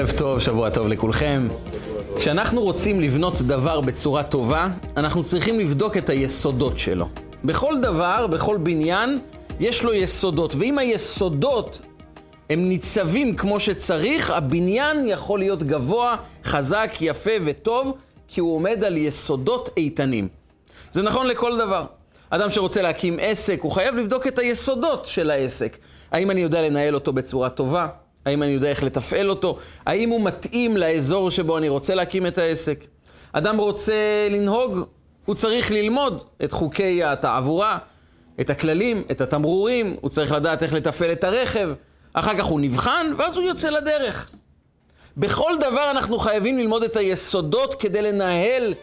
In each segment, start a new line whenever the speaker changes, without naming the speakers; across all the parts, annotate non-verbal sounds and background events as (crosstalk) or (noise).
ערב טוב, שבוע טוב לכולכם. כשאנחנו רוצים לבנות דבר בצורה טובה, אנחנו צריכים לבדוק את היסודות שלו. בכל דבר, בכל בניין, יש לו יסודות, ואם היסודות הם ניצבים כמו שצריך, הבניין יכול להיות גבוה, חזק, יפה וטוב, כי הוא עומד על יסודות איתנים. זה נכון לכל דבר. אדם שרוצה להקים עסק, הוא חייב לבדוק את היסודות של העסק. האם אני יודע לנהל אותו בצורה טובה? האם אני יודע איך לתפעל אותו? האם הוא מתאים לאזור שבו אני רוצה להקים את העסק? אדם רוצה לנהוג, הוא צריך ללמוד את חוקי התעבורה, את הכללים, את התמרורים, הוא צריך לדעת איך לתפעל את הרכב, אחר כך הוא נבחן, ואז הוא יוצא לדרך. בכל דבר אנחנו חייבים ללמוד את היסודות כדי לנהל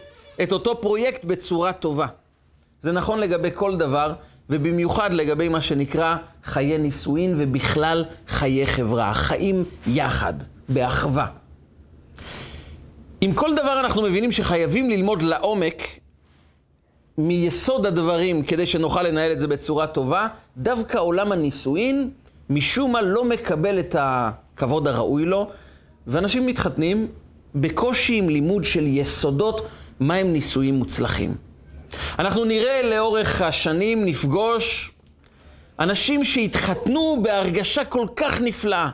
את אותו פרויקט בצורה טובה. זה נכון לגבי כל דבר, ובמיוחד לגבי מה שנקרא חיי נישואין ובכלל חיי חברה, חיים יחד, באחווה. עם כל דבר אנחנו מבינים שחייבים ללמוד לעומק מיסוד הדברים כדי שנוכל לנהל את זה בצורה טובה, דווקא עולם הנישואין משום מה לא מקבל את הכבוד הראוי לו, ואנשים מתחתנים בקושי עם לימוד של יסודות מהם נישואים מוצלחים. אנחנו נראה לאורך השנים, נפגוש אנשים שהתחתנו בהרגשה כל כך נפלאה,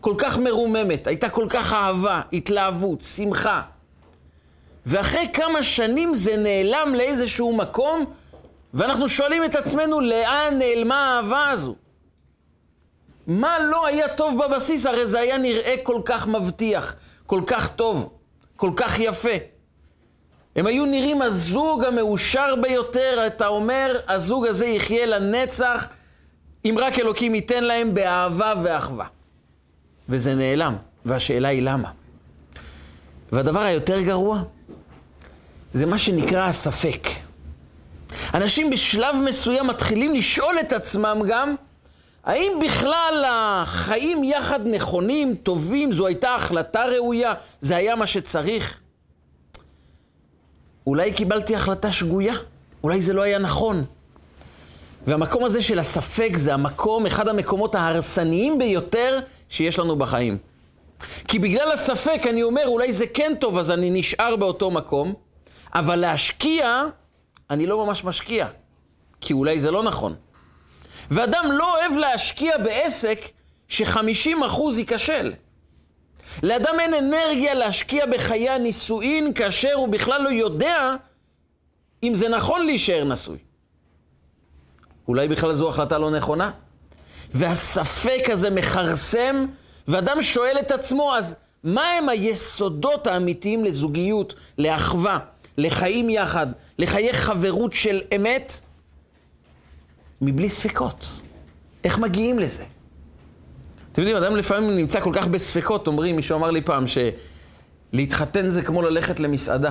כל כך מרוממת, הייתה כל כך אהבה, התלהבות, שמחה. ואחרי כמה שנים זה נעלם לאיזשהו מקום, ואנחנו שואלים את עצמנו, לאן נעלמה האהבה הזו? מה לא היה טוב בבסיס? הרי זה היה נראה כל כך מבטיח, כל כך טוב, כל כך יפה. הם היו נראים הזוג המאושר ביותר, אתה אומר, הזוג הזה יחיה לנצח, אם רק אלוקים ייתן להם באהבה ואחווה. וזה נעלם, והשאלה היא למה. והדבר היותר גרוע, זה מה שנקרא הספק. אנשים בשלב מסוים מתחילים לשאול את עצמם גם, האם בכלל החיים יחד נכונים, טובים, זו הייתה החלטה ראויה, זה היה מה שצריך? אולי קיבלתי החלטה שגויה, אולי זה לא היה נכון. והמקום הזה של הספק זה המקום, אחד המקומות ההרסניים ביותר שיש לנו בחיים. כי בגלל הספק אני אומר, אולי זה כן טוב, אז אני נשאר באותו מקום, אבל להשקיע, אני לא ממש משקיע, כי אולי זה לא נכון. ואדם לא אוהב להשקיע בעסק ש-50% ייכשל. לאדם אין אנרגיה להשקיע בחיי הנישואין כאשר הוא בכלל לא יודע אם זה נכון להישאר נשוי. אולי בכלל זו החלטה לא נכונה? והספק הזה מכרסם, ואדם שואל את עצמו, אז מה הם היסודות האמיתיים לזוגיות, לאחווה, לחיים יחד, לחיי חברות של אמת, מבלי ספקות? איך מגיעים לזה? אתם יודעים, אדם לפעמים נמצא כל כך בספקות, אומרים, מישהו אמר לי פעם, שלהתחתן זה כמו ללכת למסעדה.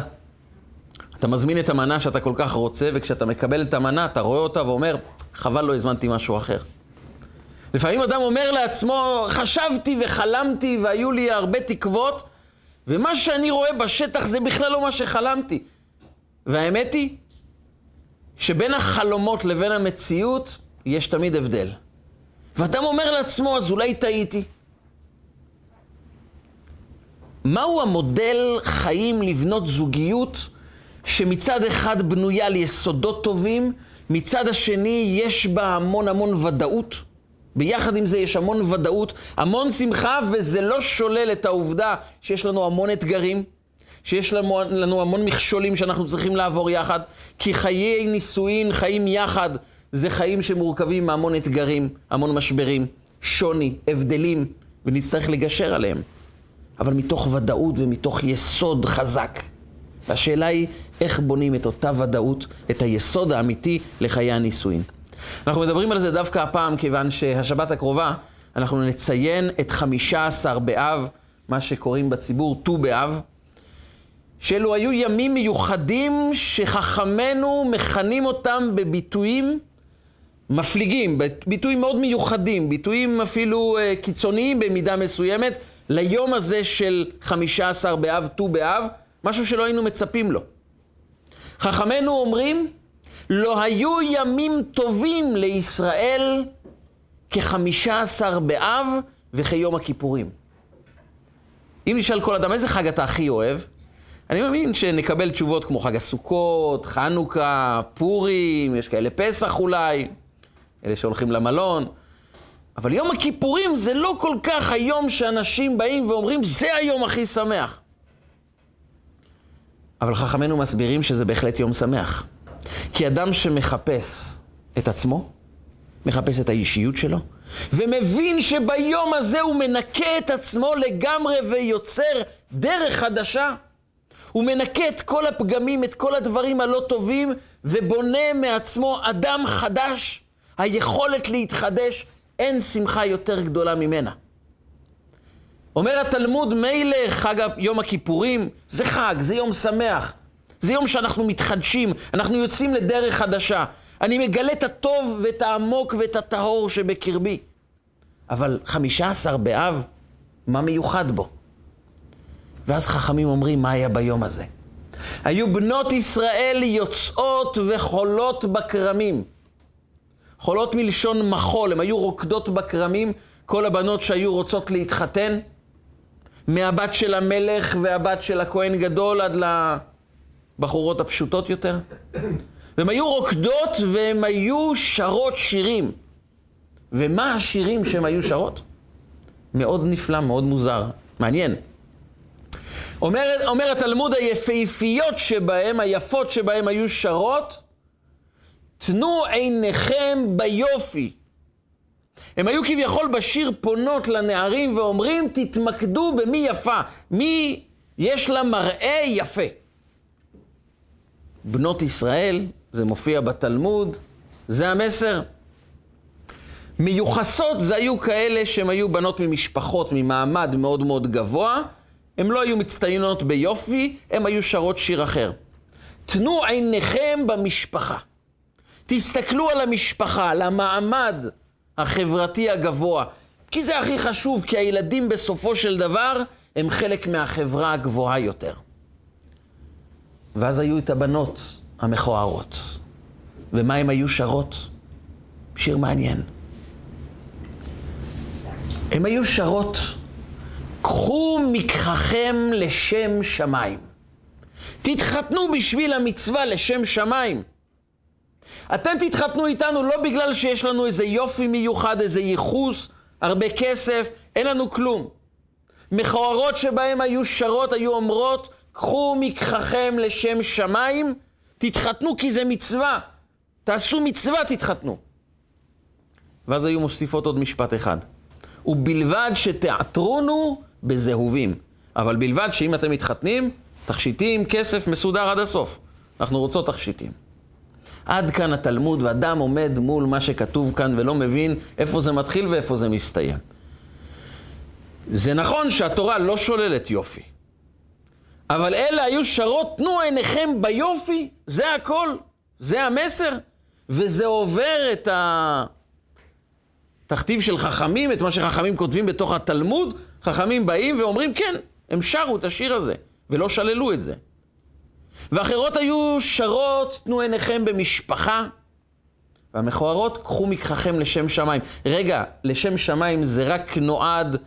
אתה מזמין את המנה שאתה כל כך רוצה, וכשאתה מקבל את המנה, אתה רואה אותה ואומר, חבל לא הזמנתי משהו אחר. לפעמים אדם אומר לעצמו, חשבתי וחלמתי והיו לי הרבה תקוות, ומה שאני רואה בשטח זה בכלל לא מה שחלמתי. והאמת היא שבין החלומות לבין המציאות יש תמיד הבדל. ואדם אומר לעצמו, אז אולי טעיתי. מהו המודל חיים לבנות זוגיות שמצד אחד בנויה על יסודות טובים, מצד השני יש בה המון המון ודאות? ביחד עם זה יש המון ודאות, המון שמחה, וזה לא שולל את העובדה שיש לנו המון אתגרים, שיש לנו, לנו המון מכשולים שאנחנו צריכים לעבור יחד, כי חיי נישואין, חיים יחד, זה חיים שמורכבים מהמון אתגרים, המון משברים, שוני, הבדלים, ונצטרך לגשר עליהם. אבל מתוך ודאות ומתוך יסוד חזק. והשאלה היא, איך בונים את אותה ודאות, את היסוד האמיתי לחיי הנישואין. אנחנו מדברים על זה דווקא הפעם, כיוון שהשבת הקרובה אנחנו נציין את חמישה עשר באב, מה שקוראים בציבור ט"ו באב, שאלו היו ימים מיוחדים שחכמינו מכנים אותם בביטויים מפליגים, ביטויים מאוד מיוחדים, ביטויים אפילו uh, קיצוניים במידה מסוימת, ליום הזה של חמישה עשר באב, ט"ו באב, משהו שלא היינו מצפים לו. חכמינו אומרים, לא היו ימים טובים לישראל כחמישה עשר באב וכיום הכיפורים. אם נשאל כל אדם, איזה חג אתה הכי אוהב? אני מאמין שנקבל תשובות כמו חג הסוכות, חנוכה, פורים, יש כאלה פסח אולי, אלה שהולכים למלון. אבל יום הכיפורים זה לא כל כך היום שאנשים באים ואומרים, זה היום הכי שמח. אבל חכמינו מסבירים שזה בהחלט יום שמח. כי אדם שמחפש את עצמו, מחפש את האישיות שלו, ומבין שביום הזה הוא מנקה את עצמו לגמרי ויוצר דרך חדשה. הוא מנקה את כל הפגמים, את כל הדברים הלא טובים, ובונה מעצמו אדם חדש. היכולת להתחדש, אין שמחה יותר גדולה ממנה. אומר התלמוד, מילא חג יום הכיפורים, זה חג, זה יום שמח. זה יום שאנחנו מתחדשים, אנחנו יוצאים לדרך חדשה. אני מגלה את הטוב ואת העמוק ואת הטהור שבקרבי. אבל חמישה עשר באב, מה מיוחד בו? ואז חכמים אומרים, מה היה ביום הזה? היו בנות ישראל יוצאות וחולות בכרמים. חולות מלשון מחול, הן היו רוקדות בכרמים, כל הבנות שהיו רוצות להתחתן, מהבת של המלך והבת של הכהן גדול עד לבחורות הפשוטות יותר. והן היו רוקדות והן היו שרות שירים. ומה השירים שהן היו שרות? מאוד נפלא, מאוד מוזר, מעניין. אומר, אומר התלמוד היפהפיות שבהם, היפות שבהם היו שרות, תנו עיניכם ביופי. הם היו כביכול בשיר פונות לנערים ואומרים, תתמקדו במי יפה, מי יש לה מראה יפה. בנות ישראל, זה מופיע בתלמוד, זה המסר. מיוחסות זה היו כאלה שהם היו בנות ממשפחות, ממעמד מאוד מאוד גבוה, הן לא היו מצטיינות ביופי, הן היו שרות שיר אחר. תנו עיניכם במשפחה. תסתכלו על המשפחה, על המעמד החברתי הגבוה, כי זה הכי חשוב, כי הילדים בסופו של דבר הם חלק מהחברה הגבוהה יותר. ואז היו את הבנות המכוערות. ומה הם היו שרות? שיר מעניין. הם היו שרות, קחו מקחכם לשם שמיים. תתחתנו בשביל המצווה לשם שמיים. אתם תתחתנו איתנו לא בגלל שיש לנו איזה יופי מיוחד, איזה ייחוס, הרבה כסף, אין לנו כלום. מכוערות שבהם היו שרות, היו אומרות, קחו מקחכם לשם שמיים, תתחתנו כי זה מצווה. תעשו מצווה, תתחתנו. ואז היו מוסיפות עוד משפט אחד. ובלבד שתעטרונו בזהובים. אבל בלבד שאם אתם מתחתנים, תכשיטים, כסף מסודר עד הסוף. אנחנו רוצות תכשיטים. עד כאן התלמוד, ואדם עומד מול מה שכתוב כאן ולא מבין איפה זה מתחיל ואיפה זה מסתיים. זה נכון שהתורה לא שוללת יופי, אבל אלה היו שרות, תנו עיניכם ביופי, זה הכל, זה המסר, וזה עובר את התכתיב של חכמים, את מה שחכמים כותבים בתוך התלמוד, חכמים באים ואומרים, כן, הם שרו את השיר הזה, ולא שללו את זה. ואחרות היו שרות, תנו עיניכם במשפחה, והמכוערות, קחו מקחכם לשם שמיים. רגע, לשם שמיים זה רק נועד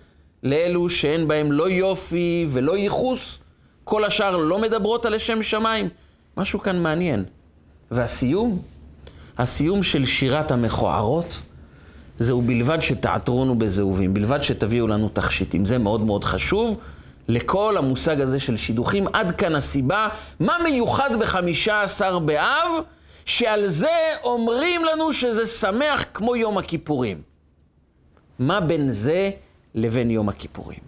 לאלו שאין בהם לא יופי ולא ייחוס? כל השאר לא מדברות על לשם שמיים? משהו כאן מעניין. והסיום? הסיום של שירת המכוערות, זהו בלבד שתעטרונו בזהובים, בלבד שתביאו לנו תכשיטים. זה מאוד מאוד חשוב. לכל המושג הזה של שידוכים. עד כאן הסיבה. מה מיוחד בחמישה עשר באב? שעל זה אומרים לנו שזה שמח כמו יום הכיפורים. מה בין זה לבין יום הכיפורים?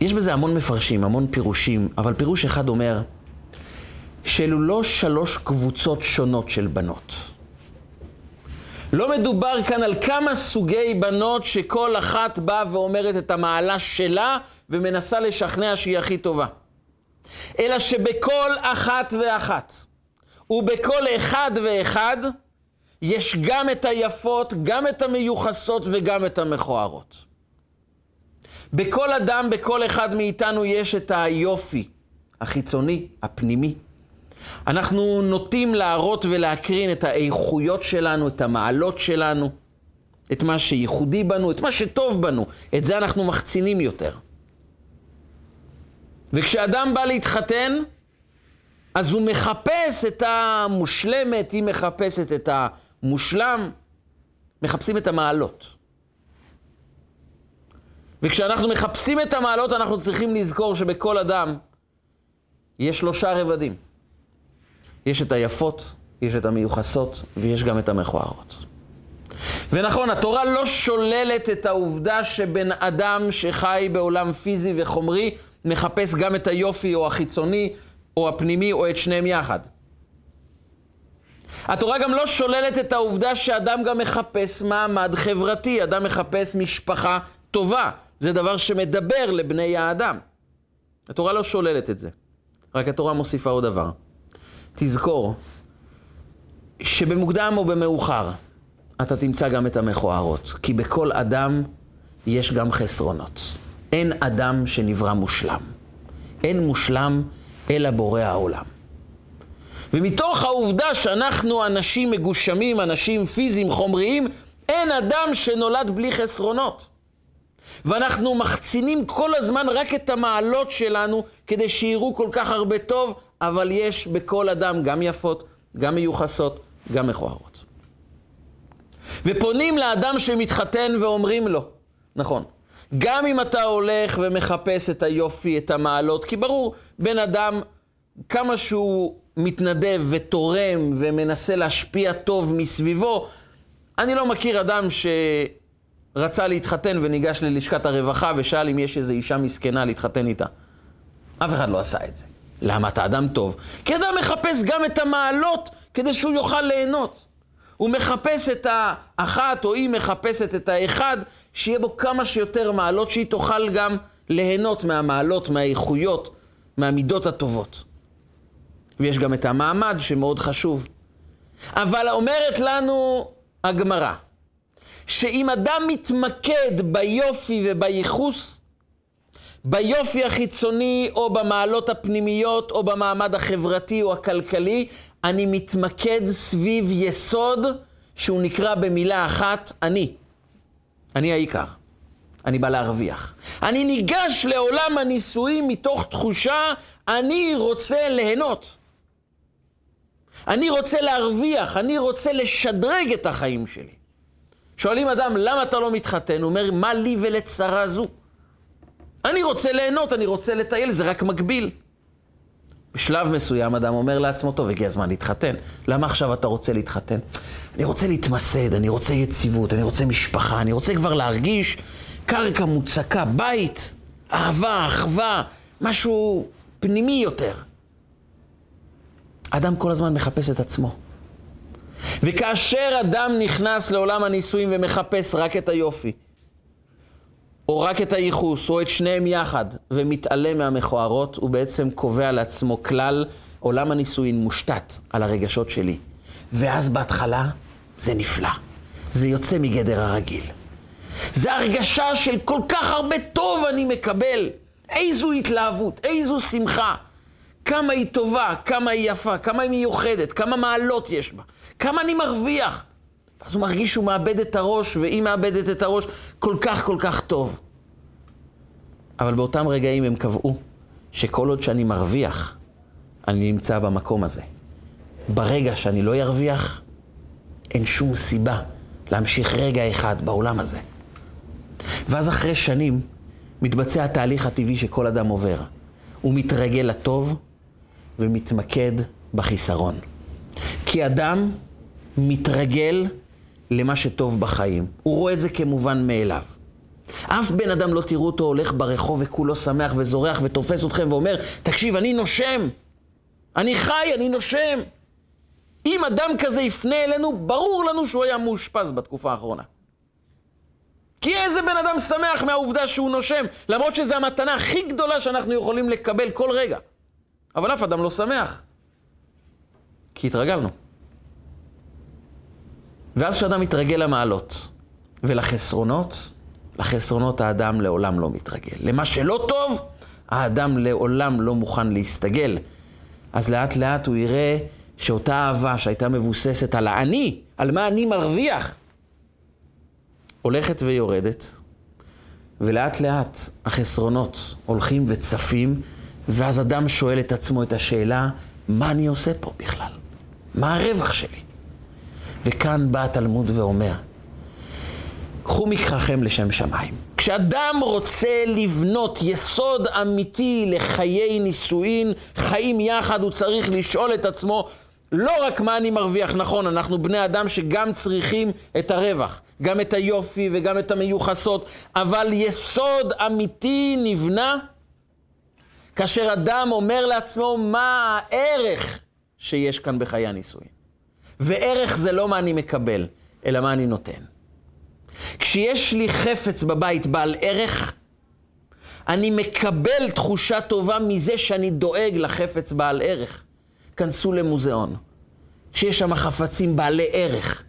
יש בזה המון מפרשים, המון פירושים, אבל פירוש אחד אומר שאלו לא שלוש קבוצות שונות של בנות. לא מדובר כאן על כמה סוגי בנות שכל אחת באה ואומרת את המעלה שלה ומנסה לשכנע שהיא הכי טובה. אלא שבכל אחת ואחת ובכל אחד ואחד יש גם את היפות, גם את המיוחסות וגם את המכוערות. בכל אדם, בכל אחד מאיתנו יש את היופי החיצוני, הפנימי. אנחנו נוטים להראות ולהקרין את האיכויות שלנו, את המעלות שלנו. את מה שייחודי בנו, את מה שטוב בנו. את זה אנחנו מחצינים יותר. וכשאדם בא להתחתן, אז הוא מחפש את המושלמת, היא מחפשת את המושלם, מחפשים את המעלות. וכשאנחנו מחפשים את המעלות, אנחנו צריכים לזכור שבכל אדם יש שלושה רבדים. יש את היפות, יש את המיוחסות, ויש גם את המכוערות. ונכון, התורה לא שוללת את העובדה שבן אדם שחי בעולם פיזי וחומרי, מחפש גם את היופי או החיצוני או הפנימי או את שניהם יחד. התורה גם לא שוללת את העובדה שאדם גם מחפש מעמד חברתי, אדם מחפש משפחה טובה. זה דבר שמדבר לבני האדם. התורה לא שוללת את זה, רק התורה מוסיפה עוד דבר. תזכור שבמוקדם או במאוחר אתה תמצא גם את המכוערות, כי בכל אדם יש גם חסרונות. אין אדם שנברא מושלם. אין מושלם אלא בורא העולם. ומתוך העובדה שאנחנו אנשים מגושמים, אנשים פיזיים, חומריים, אין אדם שנולד בלי חסרונות. ואנחנו מחצינים כל הזמן רק את המעלות שלנו כדי שיראו כל כך הרבה טוב, אבל יש בכל אדם גם יפות, גם מיוחסות, גם מכוערות. ופונים לאדם שמתחתן ואומרים לו, נכון, גם אם אתה הולך ומחפש את היופי, את המעלות, כי ברור, בן אדם, כמה שהוא מתנדב ותורם ומנסה להשפיע טוב מסביבו, אני לא מכיר אדם שרצה להתחתן וניגש ללשכת הרווחה ושאל אם יש איזו אישה מסכנה להתחתן איתה. אף אחד לא עשה את זה. למה אתה אדם טוב? כי אדם מחפש גם את המעלות כדי שהוא יוכל ליהנות. הוא מחפש את האחת, או היא מחפשת את האחד, שיהיה בו כמה שיותר מעלות, שהיא תוכל גם ליהנות מהמעלות, מהאיכויות, מהמידות הטובות. ויש גם את המעמד שמאוד חשוב. אבל אומרת לנו הגמרא, שאם אדם מתמקד ביופי ובייחוס, ביופי החיצוני או במעלות הפנימיות או במעמד החברתי או הכלכלי, אני מתמקד סביב יסוד שהוא נקרא במילה אחת אני. אני העיקר. אני בא להרוויח. אני ניגש לעולם הנישואים מתוך תחושה, אני רוצה ליהנות. אני רוצה להרוויח, אני רוצה לשדרג את החיים שלי. שואלים אדם, למה אתה לא מתחתן? הוא אומר, מה לי ולצרה זו? אני רוצה ליהנות, אני רוצה לטייל, זה רק מגביל. בשלב מסוים אדם אומר לעצמו, טוב, הגיע הזמן להתחתן. למה עכשיו אתה רוצה להתחתן? אני רוצה להתמסד, אני רוצה יציבות, אני רוצה משפחה, אני רוצה כבר להרגיש קרקע מוצקה, בית, אהבה, אחווה, משהו פנימי יותר. אדם כל הזמן מחפש את עצמו. וכאשר אדם נכנס לעולם הנישואים ומחפש רק את היופי, או רק את הייחוס, או את שניהם יחד, ומתעלם מהמכוערות, הוא בעצם קובע לעצמו כלל, עולם הנישואין מושתת על הרגשות שלי. ואז בהתחלה זה נפלא. זה יוצא מגדר הרגיל. זה הרגשה של כל כך הרבה טוב אני מקבל. איזו התלהבות, איזו שמחה. כמה היא טובה, כמה היא יפה, כמה היא מיוחדת, כמה מעלות יש בה, כמה אני מרוויח. אז הוא מרגיש שהוא מאבד את הראש, והיא מאבדת את הראש כל כך כל כך טוב. אבל באותם רגעים הם קבעו שכל עוד שאני מרוויח, אני נמצא במקום הזה. ברגע שאני לא ארוויח, אין שום סיבה להמשיך רגע אחד בעולם הזה. ואז אחרי שנים מתבצע התהליך הטבעי שכל אדם עובר. הוא מתרגל לטוב ומתמקד בחיסרון. כי אדם מתרגל למה שטוב בחיים. הוא רואה את זה כמובן מאליו. אף בן אדם לא תראו אותו הולך ברחוב וכולו שמח וזורח ותופס אתכם ואומר, תקשיב, אני נושם. אני חי, אני נושם. אם אדם כזה יפנה אלינו, ברור לנו שהוא היה מאושפז בתקופה האחרונה. כי איזה בן אדם שמח מהעובדה שהוא נושם, למרות שזו המתנה הכי גדולה שאנחנו יכולים לקבל כל רגע. אבל אף אדם לא שמח. כי התרגלנו. ואז כשאדם מתרגל למעלות ולחסרונות, לחסרונות האדם לעולם לא מתרגל. למה שלא טוב, האדם לעולם לא מוכן להסתגל. אז לאט לאט הוא יראה שאותה אהבה שהייתה מבוססת על האני, על מה אני מרוויח, הולכת ויורדת, ולאט לאט החסרונות הולכים וצפים, ואז אדם שואל את עצמו את השאלה, מה אני עושה פה בכלל? מה הרווח שלי? וכאן בא התלמוד ואומר, קחו מקחכם לשם שמיים. כשאדם רוצה לבנות יסוד אמיתי לחיי נישואין, חיים יחד, הוא צריך לשאול את עצמו לא רק מה אני מרוויח, נכון, אנחנו בני אדם שגם צריכים את הרווח, גם את היופי וגם את המיוחסות, אבל יסוד אמיתי נבנה כאשר אדם אומר לעצמו מה הערך שיש כאן בחיי הנישואין. וערך זה לא מה אני מקבל, אלא מה אני נותן. כשיש לי חפץ בבית בעל ערך, אני מקבל תחושה טובה מזה שאני דואג לחפץ בעל ערך. כנסו למוזיאון, שיש שם חפצים בעלי ערך.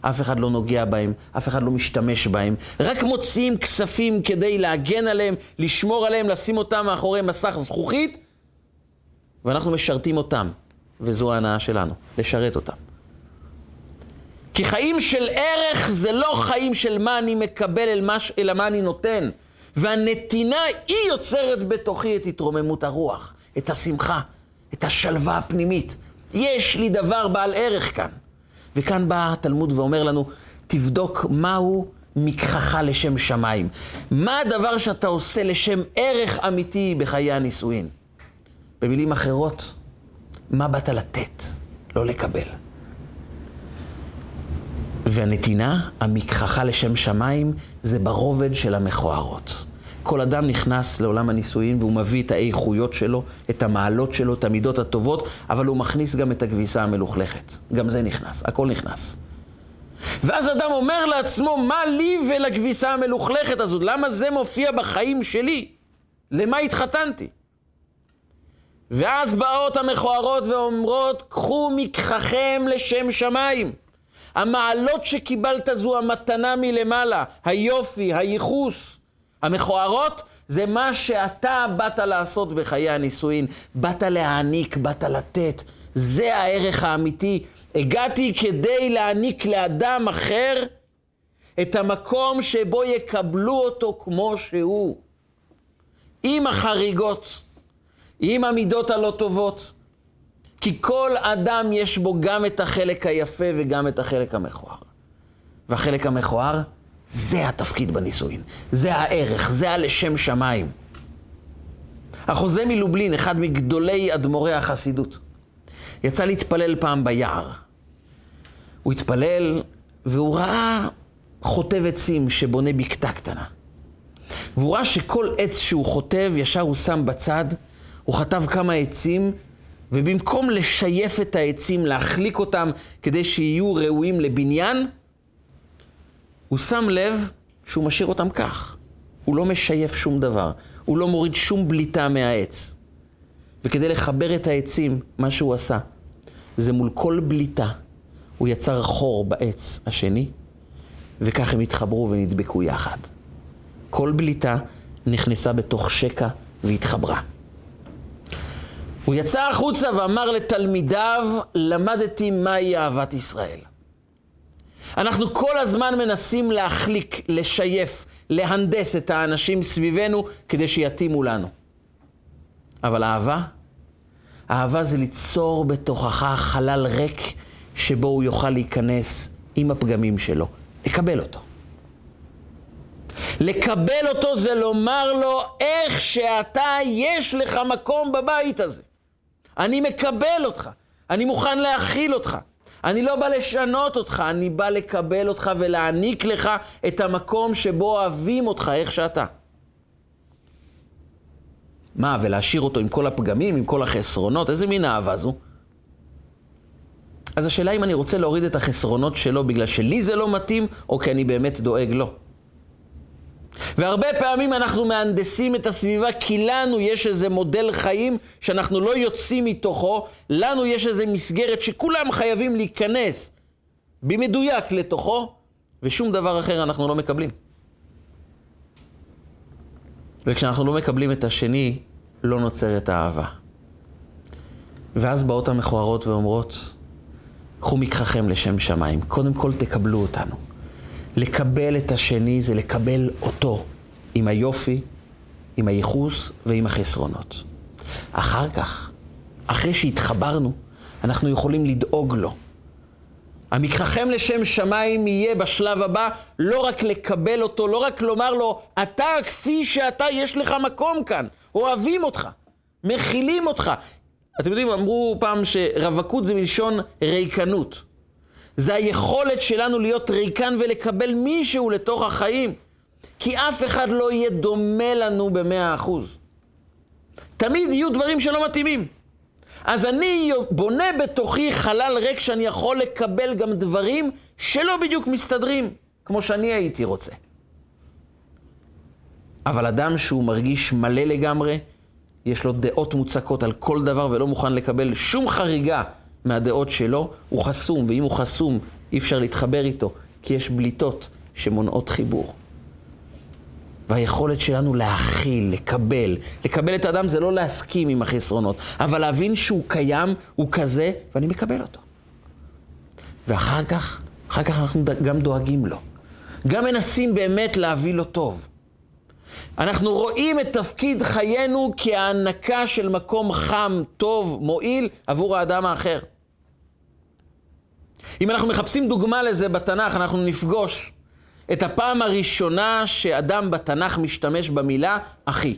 אף אחד לא נוגע בהם, אף אחד לא משתמש בהם. רק מוציאים כספים כדי להגן עליהם, לשמור עליהם, לשים אותם מאחורי מסך זכוכית, ואנחנו משרתים אותם, וזו ההנאה שלנו, לשרת אותם. כי חיים של ערך זה לא חיים של מה אני מקבל, אלא מה אני נותן. והנתינה היא יוצרת בתוכי את התרוממות הרוח, את השמחה, את השלווה הפנימית. יש לי דבר בעל ערך כאן. וכאן בא התלמוד ואומר לנו, תבדוק מהו מקחך לשם שמיים. מה הדבר שאתה עושה לשם ערך אמיתי בחיי הנישואין? במילים אחרות, מה באת לתת, לא לקבל? והנתינה, המקחך לשם שמיים, זה ברובד של המכוערות. כל אדם נכנס לעולם הנישואים והוא מביא את האיכויות שלו, את המעלות שלו, את המידות הטובות, אבל הוא מכניס גם את הכביסה המלוכלכת. גם זה נכנס, הכל נכנס. ואז אדם אומר לעצמו, מה לי ולכביסה המלוכלכת הזאת? למה זה מופיע בחיים שלי? למה התחתנתי? ואז באות המכוערות ואומרות, קחו מקחכם לשם שמיים. המעלות שקיבלת זו המתנה מלמעלה, היופי, הייחוס. המכוערות זה מה שאתה באת לעשות בחיי הנישואין. באת להעניק, באת לתת. זה הערך האמיתי. הגעתי כדי להעניק לאדם אחר את המקום שבו יקבלו אותו כמו שהוא. עם החריגות, עם המידות הלא טובות. כי כל אדם יש בו גם את החלק היפה וגם את החלק המכוער. והחלק המכוער, זה התפקיד בנישואין. זה הערך, זה הלשם שמיים. החוזה מלובלין, אחד מגדולי אדמו"רי החסידות, יצא להתפלל פעם ביער. הוא התפלל והוא ראה חוטב עצים שבונה בקתה קטנה. והוא ראה שכל עץ שהוא חוטב, ישר הוא שם בצד, הוא חטב כמה עצים ובמקום לשייף את העצים, להחליק אותם כדי שיהיו ראויים לבניין, הוא שם לב שהוא משאיר אותם כך. הוא לא משייף שום דבר, הוא לא מוריד שום בליטה מהעץ. וכדי לחבר את העצים, מה שהוא עשה, זה מול כל בליטה, הוא יצר חור בעץ השני, וכך הם התחברו ונדבקו יחד. כל בליטה נכנסה בתוך שקע והתחברה. הוא יצא החוצה ואמר לתלמידיו, למדתי מהי אהבת ישראל. אנחנו כל הזמן מנסים להחליק, לשייף, להנדס את האנשים סביבנו כדי שיתאימו לנו. אבל אהבה? אהבה זה ליצור בתוכך חלל ריק שבו הוא יוכל להיכנס עם הפגמים שלו. לקבל אותו. לקבל אותו זה לומר לו איך שאתה, יש לך מקום בבית הזה. אני מקבל אותך, אני מוכן להכיל אותך. אני לא בא לשנות אותך, אני בא לקבל אותך ולהעניק לך את המקום שבו אוהבים אותך איך שאתה. מה, ולהשאיר אותו עם כל הפגמים, עם כל החסרונות? איזה מין אהבה זו? אז השאלה אם אני רוצה להוריד את החסרונות שלו בגלל שלי זה לא מתאים, או כי אני באמת דואג לו. והרבה פעמים אנחנו מהנדסים את הסביבה כי לנו יש איזה מודל חיים שאנחנו לא יוצאים מתוכו, לנו יש איזה מסגרת שכולם חייבים להיכנס במדויק לתוכו, ושום דבר אחר אנחנו לא מקבלים. וכשאנחנו לא מקבלים את השני, לא נוצרת האהבה. ואז באות המכוערות ואומרות, קחו מקחכם לשם שמיים, קודם כל תקבלו אותנו. לקבל את השני זה לקבל אותו, עם היופי, עם הייחוס ועם החסרונות. אחר כך, אחרי שהתחברנו, אנחנו יכולים לדאוג לו. המקראכם לשם שמיים יהיה בשלב הבא לא רק לקבל אותו, לא רק לומר לו, אתה כפי שאתה, יש לך מקום כאן, אוהבים אותך, מכילים אותך. אתם יודעים, אמרו פעם שרווקות זה מלשון ריקנות. זה היכולת שלנו להיות ריקן ולקבל מישהו לתוך החיים. כי אף אחד לא יהיה דומה לנו במאה אחוז. תמיד יהיו דברים שלא מתאימים. אז אני בונה בתוכי חלל ריק שאני יכול לקבל גם דברים שלא בדיוק מסתדרים, כמו שאני הייתי רוצה. אבל אדם שהוא מרגיש מלא לגמרי, יש לו דעות מוצקות על כל דבר ולא מוכן לקבל שום חריגה מהדעות שלו, הוא חסום, ואם הוא חסום, אי אפשר להתחבר איתו, כי יש בליטות שמונעות חיבור. והיכולת שלנו להכיל, לקבל, לקבל את האדם זה לא להסכים עם החסרונות, אבל להבין שהוא קיים, הוא כזה, ואני מקבל אותו. ואחר כך, אחר כך אנחנו גם דואגים לו. גם מנסים באמת להביא לו טוב. אנחנו רואים את תפקיד חיינו כהענקה של מקום חם, טוב, מועיל עבור האדם האחר. אם אנחנו מחפשים דוגמה לזה בתנ"ך, אנחנו נפגוש את הפעם הראשונה שאדם בתנ"ך משתמש במילה אחי.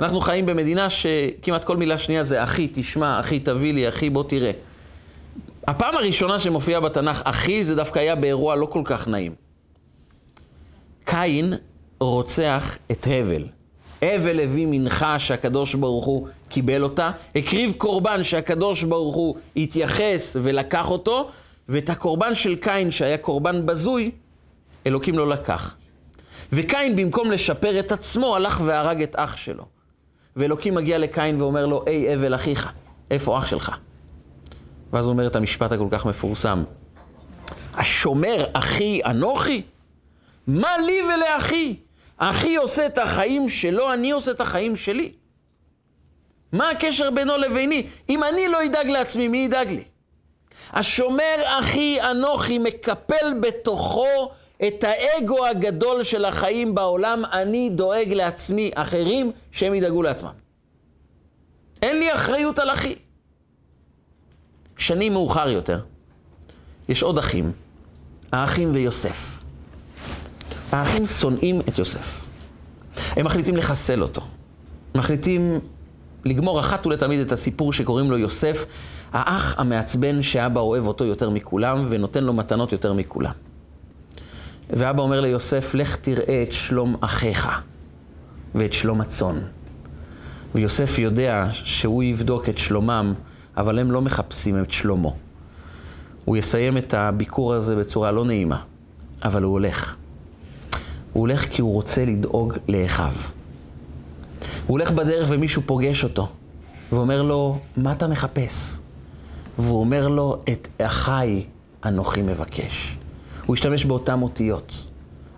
אנחנו חיים במדינה שכמעט כל מילה שנייה זה אחי, תשמע, אחי, תביא לי, אחי, בוא תראה. הפעם הראשונה שמופיעה בתנ"ך אחי זה דווקא היה באירוע לא כל כך נעים. קין רוצח את הבל. הבל הביא מנחה שהקדוש ברוך הוא קיבל אותה, הקריב קורבן שהקדוש ברוך הוא התייחס ולקח אותו, ואת הקורבן של קין שהיה קורבן בזוי, אלוקים לא לקח. וקין במקום לשפר את עצמו, הלך והרג את אח שלו. ואלוקים מגיע לקין ואומר לו, היי אבל אחיך, איפה אח שלך? ואז הוא אומר את המשפט הכל כך מפורסם, השומר אחי אנוכי? מה לי ולאחי? אחי עושה את החיים שלו, אני עושה את החיים שלי. מה הקשר בינו לביני? אם אני לא אדאג לעצמי, מי ידאג לי? השומר אחי אנוכי מקפל בתוכו את האגו הגדול של החיים בעולם, אני דואג לעצמי, אחרים שהם ידאגו לעצמם. אין לי אחריות על אחי. שנים מאוחר יותר, יש עוד אחים, האחים ויוסף. האחים שונאים את יוסף. הם מחליטים לחסל אותו. מחליטים לגמור אחת ולתמיד את הסיפור שקוראים לו יוסף, האח המעצבן שאבא אוהב אותו יותר מכולם ונותן לו מתנות יותר מכולם. ואבא אומר ליוסף, לך תראה את שלום אחיך ואת שלום הצאן. ויוסף יודע שהוא יבדוק את שלומם, אבל הם לא מחפשים את שלומו. הוא יסיים את הביקור הזה בצורה לא נעימה, אבל הוא הולך. הוא הולך כי הוא רוצה לדאוג לאחיו. הוא הולך בדרך ומישהו פוגש אותו, ואומר לו, מה אתה מחפש? והוא אומר לו, את אחיי אנוכי מבקש. הוא השתמש באותן אותיות,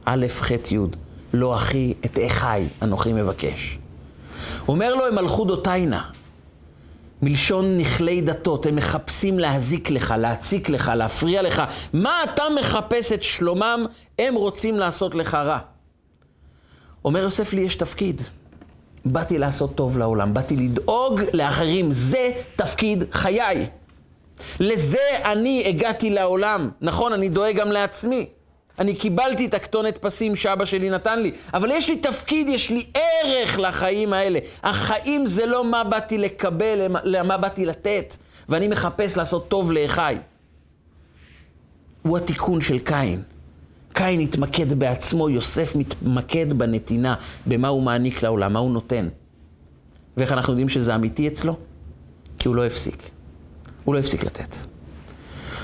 א', ח', י', לא אחי, את אחיי אנוכי מבקש. הוא אומר לו, הם מלכו דותיינה, מלשון נכלי דתות, הם מחפשים להזיק לך, להציק לך, להפריע לך. מה אתה מחפש את שלומם? הם רוצים לעשות לך רע. אומר יוסף, לי יש תפקיד. באתי לעשות טוב לעולם, באתי לדאוג לאחרים, זה תפקיד חיי. לזה אני הגעתי לעולם. נכון, אני דואג גם לעצמי. אני קיבלתי את הכתונת פסים שאבא שלי נתן לי, אבל יש לי תפקיד, יש לי ערך לחיים האלה. החיים זה לא מה באתי לקבל, מה באתי לתת, ואני מחפש לעשות טוב לאחיי. הוא התיקון של קין. קין התמקד בעצמו, יוסף מתמקד בנתינה, במה הוא מעניק לעולם, מה הוא נותן. ואיך אנחנו יודעים שזה אמיתי אצלו? כי הוא לא הפסיק. הוא לא הפסיק לתת.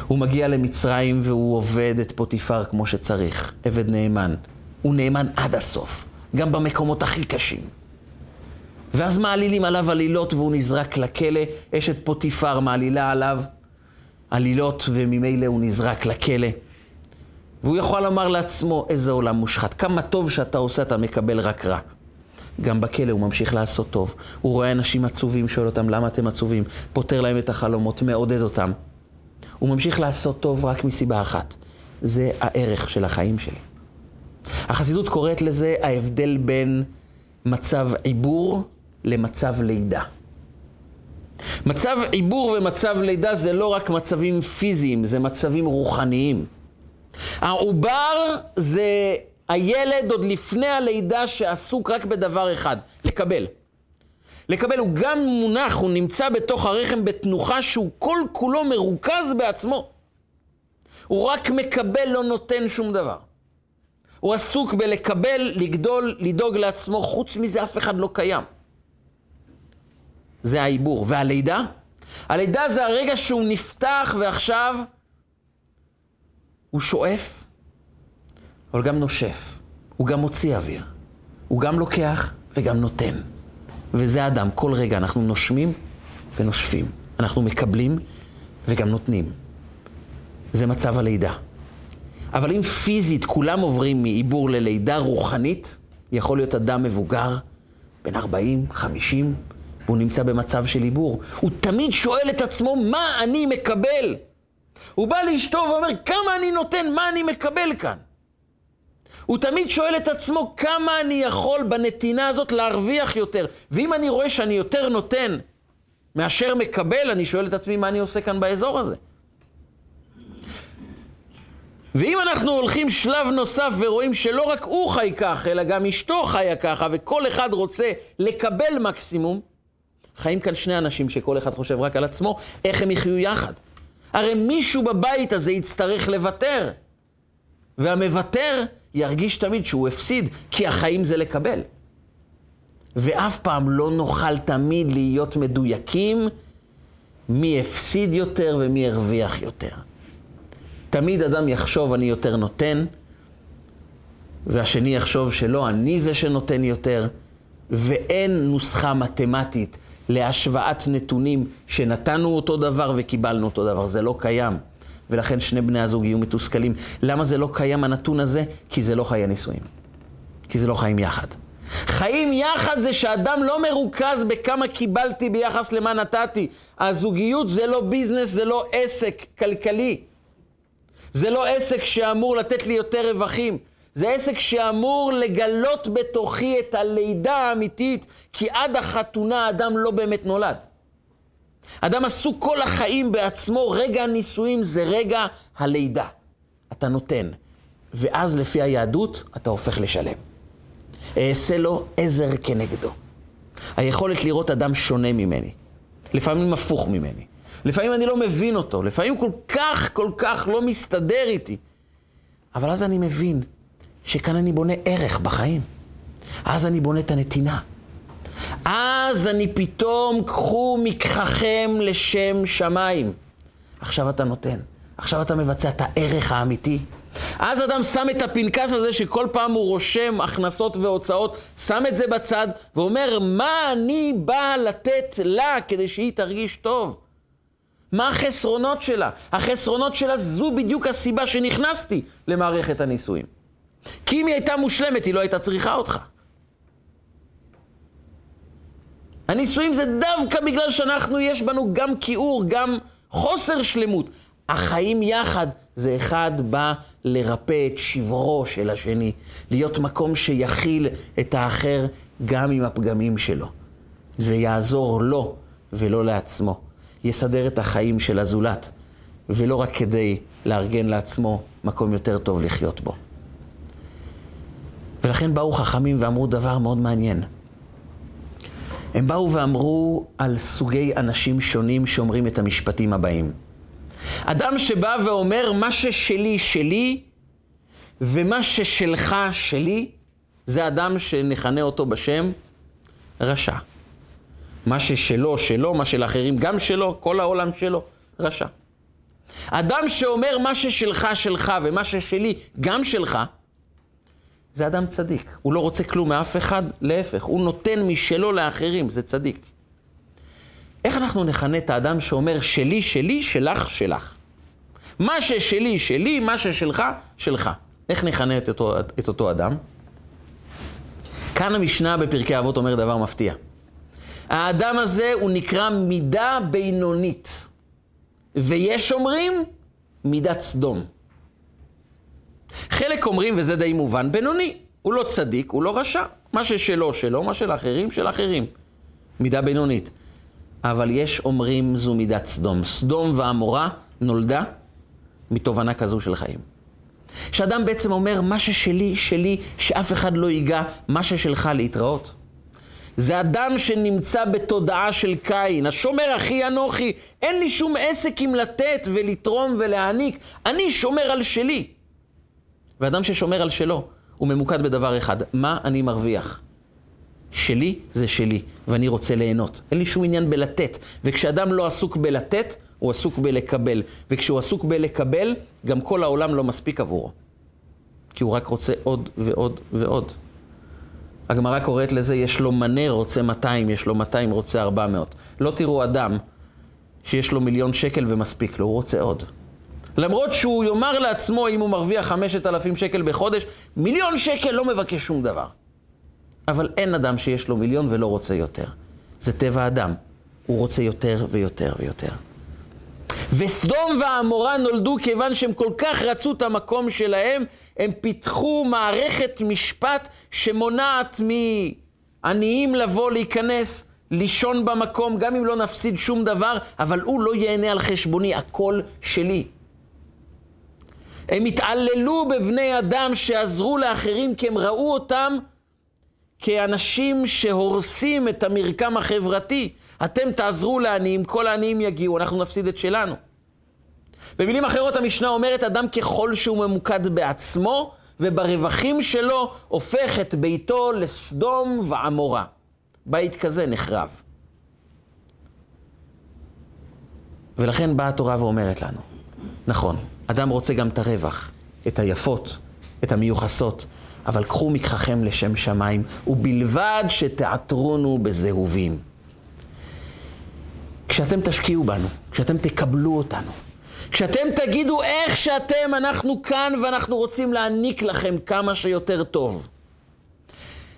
הוא מגיע למצרים והוא עובד את פוטיפר כמו שצריך, עבד נאמן. הוא נאמן עד הסוף, גם במקומות הכי קשים. ואז מעלילים עליו עלילות והוא נזרק לכלא, אשת פוטיפר מעלילה עליו עלילות וממילא הוא נזרק לכלא. והוא יכול לומר לעצמו, איזה עולם מושחת, כמה טוב שאתה עושה, אתה מקבל רק רע. גם בכלא הוא ממשיך לעשות טוב. הוא רואה אנשים עצובים, שואל אותם למה אתם עצובים, פותר להם את החלומות, מעודד אותם. הוא ממשיך לעשות טוב רק מסיבה אחת, זה הערך של החיים שלי. החסידות קוראת לזה ההבדל בין מצב עיבור למצב לידה. מצב עיבור ומצב לידה זה לא רק מצבים פיזיים, זה מצבים רוחניים. העובר זה הילד עוד לפני הלידה שעסוק רק בדבר אחד, לקבל. לקבל, הוא גם מונח, הוא נמצא בתוך הרחם בתנוחה שהוא כל כולו מרוכז בעצמו. הוא רק מקבל, לא נותן שום דבר. הוא עסוק בלקבל, לגדול, לדאוג לעצמו, חוץ מזה אף אחד לא קיים. זה העיבור. והלידה? הלידה זה הרגע שהוא נפתח ועכשיו הוא שואף, אבל גם נושף. הוא גם מוציא אוויר. הוא גם לוקח וגם נותן. וזה האדם. כל רגע אנחנו נושמים ונושפים. אנחנו מקבלים וגם נותנים. זה מצב הלידה. אבל אם פיזית כולם עוברים מעיבור ללידה רוחנית, יכול להיות אדם מבוגר, בן 40, 50, והוא נמצא במצב של עיבור. הוא תמיד שואל את עצמו, מה אני מקבל? הוא בא לאשתו ואומר, כמה אני נותן, מה אני מקבל כאן? הוא תמיד שואל את עצמו, כמה אני יכול בנתינה הזאת להרוויח יותר? ואם אני רואה שאני יותר נותן מאשר מקבל, אני שואל את עצמי, מה אני עושה כאן באזור הזה? ואם אנחנו הולכים שלב נוסף ורואים שלא רק הוא חי כך, אלא גם אשתו חיה ככה, וכל אחד רוצה לקבל מקסימום, חיים כאן שני אנשים שכל אחד חושב רק על עצמו, איך הם יחיו יחד. הרי מישהו בבית הזה יצטרך לוותר, והמוותר ירגיש תמיד שהוא הפסיד, כי החיים זה לקבל. ואף פעם לא נוכל תמיד להיות מדויקים מי הפסיד יותר ומי הרוויח יותר. תמיד אדם יחשוב אני יותר נותן, והשני יחשוב שלא, אני זה שנותן יותר, ואין נוסחה מתמטית להשוואת נתונים שנתנו אותו דבר וקיבלנו אותו דבר, זה לא קיים. ולכן שני בני הזוג יהיו מתוסכלים. למה זה לא קיים הנתון הזה? כי זה לא חיי נישואים. כי זה לא חיים יחד. חיים יחד זה שאדם לא מרוכז בכמה קיבלתי ביחס למה נתתי. הזוגיות זה לא ביזנס, זה לא עסק כלכלי. זה לא עסק שאמור לתת לי יותר רווחים. זה עסק שאמור לגלות בתוכי את הלידה האמיתית, כי עד החתונה האדם לא באמת נולד. אדם עסוק כל החיים בעצמו, רגע הנישואים זה רגע הלידה. אתה נותן, ואז לפי היהדות אתה הופך לשלם. אעשה לו עזר כנגדו. היכולת לראות אדם שונה ממני, לפעמים הפוך ממני. לפעמים אני לא מבין אותו, לפעמים כל כך, כל כך לא מסתדר איתי. אבל אז אני מבין שכאן אני בונה ערך בחיים. אז אני בונה את הנתינה. אז אני פתאום, קחו מקחכם לשם שמיים. עכשיו אתה נותן, עכשיו אתה מבצע את הערך האמיתי. אז אדם שם את הפנקס הזה שכל פעם הוא רושם הכנסות והוצאות, שם את זה בצד ואומר, מה אני בא לתת לה כדי שהיא תרגיש טוב? מה החסרונות שלה? החסרונות שלה זו בדיוק הסיבה שנכנסתי למערכת הנישואים. כי אם היא הייתה מושלמת, היא לא הייתה צריכה אותך. הנישואים זה דווקא בגלל שאנחנו, יש בנו גם כיעור, גם חוסר שלמות. החיים יחד זה אחד בא לרפא את שברו של השני, להיות מקום שיכיל את האחר גם עם הפגמים שלו, ויעזור לו ולא לעצמו. יסדר את החיים של הזולת, ולא רק כדי לארגן לעצמו מקום יותר טוב לחיות בו. ולכן באו חכמים ואמרו דבר מאוד מעניין. הם באו ואמרו על סוגי אנשים שונים שאומרים את המשפטים הבאים. אדם שבא ואומר, מה ששלי, שלי, ומה ששלך, שלי, זה אדם שנכנה אותו בשם רשע. מה ששלו, שלו, מה של אחרים גם שלו, כל העולם שלו, רשע. אדם שאומר מה ששלך, שלך, ומה ששלי, גם שלך, זה אדם צדיק. הוא לא רוצה כלום מאף אחד, להפך, הוא נותן משלו לאחרים, זה צדיק. איך אנחנו נכנה את האדם שאומר שלי, שלי, שלך, שלך? מה ששלי, שלי, מה ששלך, שלך. איך נכנה את אותו, את אותו אדם? כאן המשנה בפרקי אבות אומר דבר מפתיע. האדם הזה הוא נקרא מידה בינונית. ויש אומרים מידת סדום. חלק אומרים, וזה די מובן, בינוני. הוא לא צדיק, הוא לא רשע. מה ששלו, שלו, מה של אחרים, של אחרים. מידה בינונית. אבל יש אומרים זו מידת סדום. סדום ועמורה נולדה מתובנה כזו של חיים. שאדם בעצם אומר, מה ששלי, שלי, שאף אחד לא ייגע, מה ששלך להתראות. זה אדם שנמצא בתודעה של קין, השומר אחי אנוכי, אין לי שום עסק עם לתת ולתרום ולהעניק, אני שומר על שלי. ואדם ששומר על שלו, הוא ממוקד בדבר אחד, מה אני מרוויח? שלי זה שלי, ואני רוצה ליהנות. אין לי שום עניין בלתת. וכשאדם לא עסוק בלתת, הוא עסוק בלקבל. וכשהוא עסוק בלקבל, גם כל העולם לא מספיק עבורו. כי הוא רק רוצה עוד ועוד ועוד. הגמרא קוראת לזה, יש לו מנה רוצה 200, יש לו 200 רוצה 400. לא תראו אדם שיש לו מיליון שקל ומספיק לו, הוא רוצה עוד. למרות שהוא יאמר לעצמו, אם הוא מרוויח 5,000 שקל בחודש, מיליון שקל לא מבקש שום דבר. אבל אין אדם שיש לו מיליון ולא רוצה יותר. זה טבע אדם. הוא רוצה יותר ויותר ויותר. וסדום ועמורה נולדו כיוון שהם כל כך רצו את המקום שלהם, הם פיתחו מערכת משפט שמונעת מעניים לבוא, להיכנס, לישון במקום, גם אם לא נפסיד שום דבר, אבל הוא לא ייהנה על חשבוני, הכל שלי. הם התעללו בבני אדם שעזרו לאחרים כי הם ראו אותם כאנשים שהורסים את המרקם החברתי. אתם תעזרו לעניים, כל העניים יגיעו, אנחנו נפסיד את שלנו. במילים אחרות המשנה אומרת, אדם ככל שהוא ממוקד בעצמו וברווחים שלו, הופך את ביתו לסדום ועמורה. בית כזה נחרב. ולכן באה התורה ואומרת לנו, נכון, אדם רוצה גם את הרווח, את היפות, את המיוחסות, אבל קחו מקחכם לשם שמיים, ובלבד שתעטרונו בזהובים. כשאתם תשקיעו בנו, כשאתם תקבלו אותנו, כשאתם תגידו איך שאתם, אנחנו כאן ואנחנו רוצים להעניק לכם כמה שיותר טוב.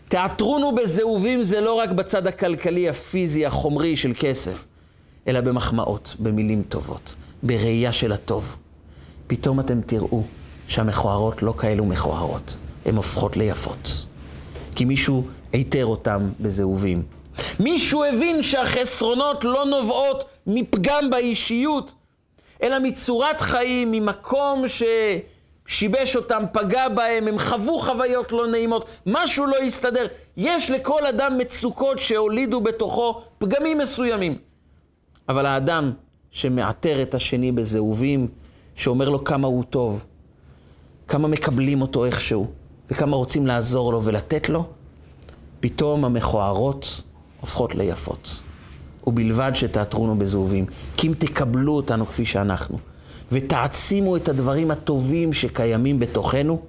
תעטרונו בזהובים זה לא רק בצד הכלכלי, הפיזי, החומרי של כסף, אלא במחמאות, במילים טובות, בראייה של הטוב. פתאום אתם תראו שהמכוערות לא כאלו מכוערות. הן הופכות ליפות. כי מישהו איתר אותם בזהובים. מישהו הבין שהחסרונות לא נובעות מפגם באישיות, אלא מצורת חיים, ממקום ששיבש אותם, פגע בהם, הם חוו חוויות לא נעימות, משהו לא הסתדר. יש לכל אדם מצוקות שהולידו בתוכו פגמים מסוימים. אבל האדם שמעטר את השני בזהובים, שאומר לו כמה הוא טוב, כמה מקבלים אותו איכשהו, וכמה רוצים לעזור לו ולתת לו, פתאום המכוערות הופכות ליפות. ובלבד שתעטרונו בזהובים. כי אם תקבלו אותנו כפי שאנחנו, ותעצימו את הדברים הטובים שקיימים בתוכנו,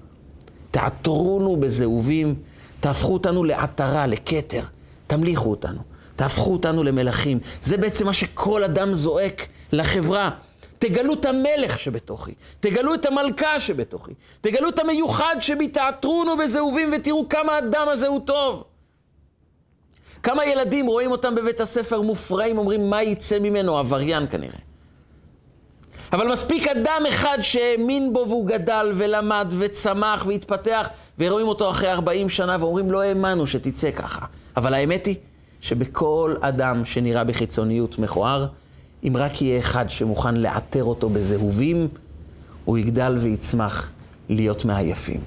תעטרונו בזהובים, תהפכו אותנו לעטרה, לכתר, תמליכו אותנו, תהפכו אותנו למלכים. זה בעצם מה שכל אדם זועק לחברה. תגלו את המלך שבתוכי, תגלו את המלכה שבתוכי, תגלו את המיוחד שבי, תעטרונו בזהובים ותראו כמה האדם הזה הוא טוב. כמה ילדים רואים אותם בבית הספר מופרעים, אומרים מה יצא ממנו, עבריין כנראה. אבל מספיק אדם אחד שהאמין בו והוא גדל ולמד וצמח והתפתח, ורואים אותו אחרי 40 שנה ואומרים לא האמנו שתצא ככה. אבל האמת היא שבכל אדם שנראה בחיצוניות מכוער, אם רק יהיה אחד שמוכן לעטר אותו בזהובים, הוא יגדל ויצמח להיות מהיפים.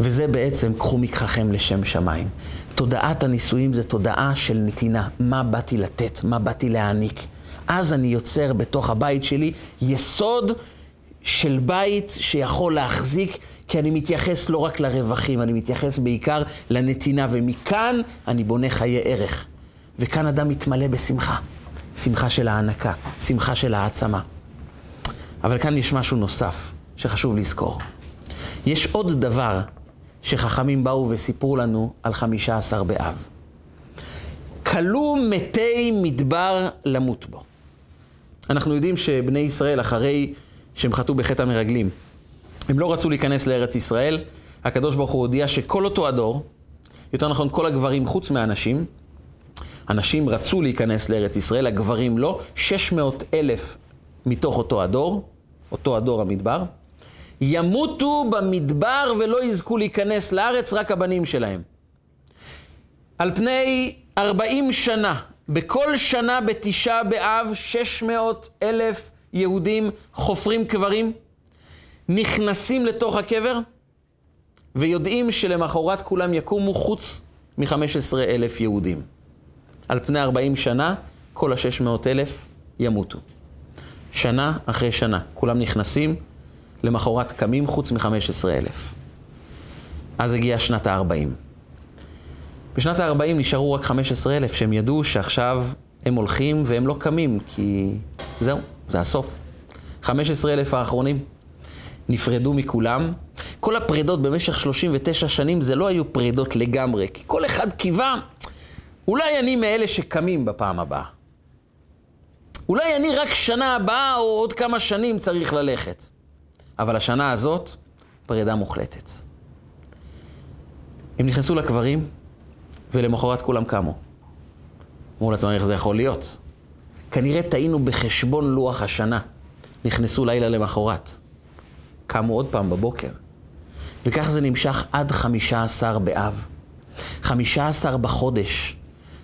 וזה בעצם, קחו מקחכם לשם שמיים. תודעת הנישואים זה תודעה של נתינה. מה באתי לתת? מה באתי להעניק? אז אני יוצר בתוך הבית שלי יסוד של בית שיכול להחזיק, כי אני מתייחס לא רק לרווחים, אני מתייחס בעיקר לנתינה, ומכאן אני בונה חיי ערך. וכאן אדם מתמלא בשמחה. שמחה של ההענקה, שמחה של העצמה. אבל כאן יש משהו נוסף שחשוב לזכור. יש עוד דבר שחכמים באו וסיפרו לנו על חמישה עשר באב. כלו מתי מדבר למות בו. אנחנו יודעים שבני ישראל, אחרי שהם חטאו בחטא המרגלים, הם לא רצו להיכנס לארץ ישראל. הקדוש ברוך הוא הודיע שכל אותו הדור, יותר נכון כל הגברים חוץ מהנשים, הנשים רצו להיכנס לארץ ישראל, הגברים לא. 600 אלף מתוך אותו הדור, אותו הדור המדבר. ימותו במדבר ולא יזכו להיכנס לארץ, רק הבנים שלהם. על פני 40 שנה, בכל שנה בתשעה באב, 600 אלף יהודים חופרים קברים, נכנסים לתוך הקבר, ויודעים שלמחרת כולם יקומו חוץ מ-15 אלף יהודים. על פני 40 שנה, כל ה-600 אלף ימותו. שנה אחרי שנה, כולם נכנסים, למחרת קמים חוץ מ-15 אלף. אז הגיעה שנת ה-40. בשנת ה-40 נשארו רק 15 אלף, שהם ידעו שעכשיו הם הולכים והם לא קמים, כי זהו, זה הסוף. 15 אלף האחרונים נפרדו מכולם. כל הפרידות במשך 39 שנים זה לא היו פרידות לגמרי, כי כל אחד קיווה, אולי אני מאלה שקמים בפעם הבאה. אולי אני רק שנה הבאה או עוד כמה שנים צריך ללכת. אבל השנה הזאת, פרידה מוחלטת. הם נכנסו לקברים, ולמחרת כולם קמו. אמרו לעצמם איך זה יכול להיות. כנראה טעינו בחשבון לוח השנה. נכנסו לילה למחרת. קמו עוד פעם בבוקר. וכך זה נמשך עד חמישה עשר באב. חמישה עשר בחודש,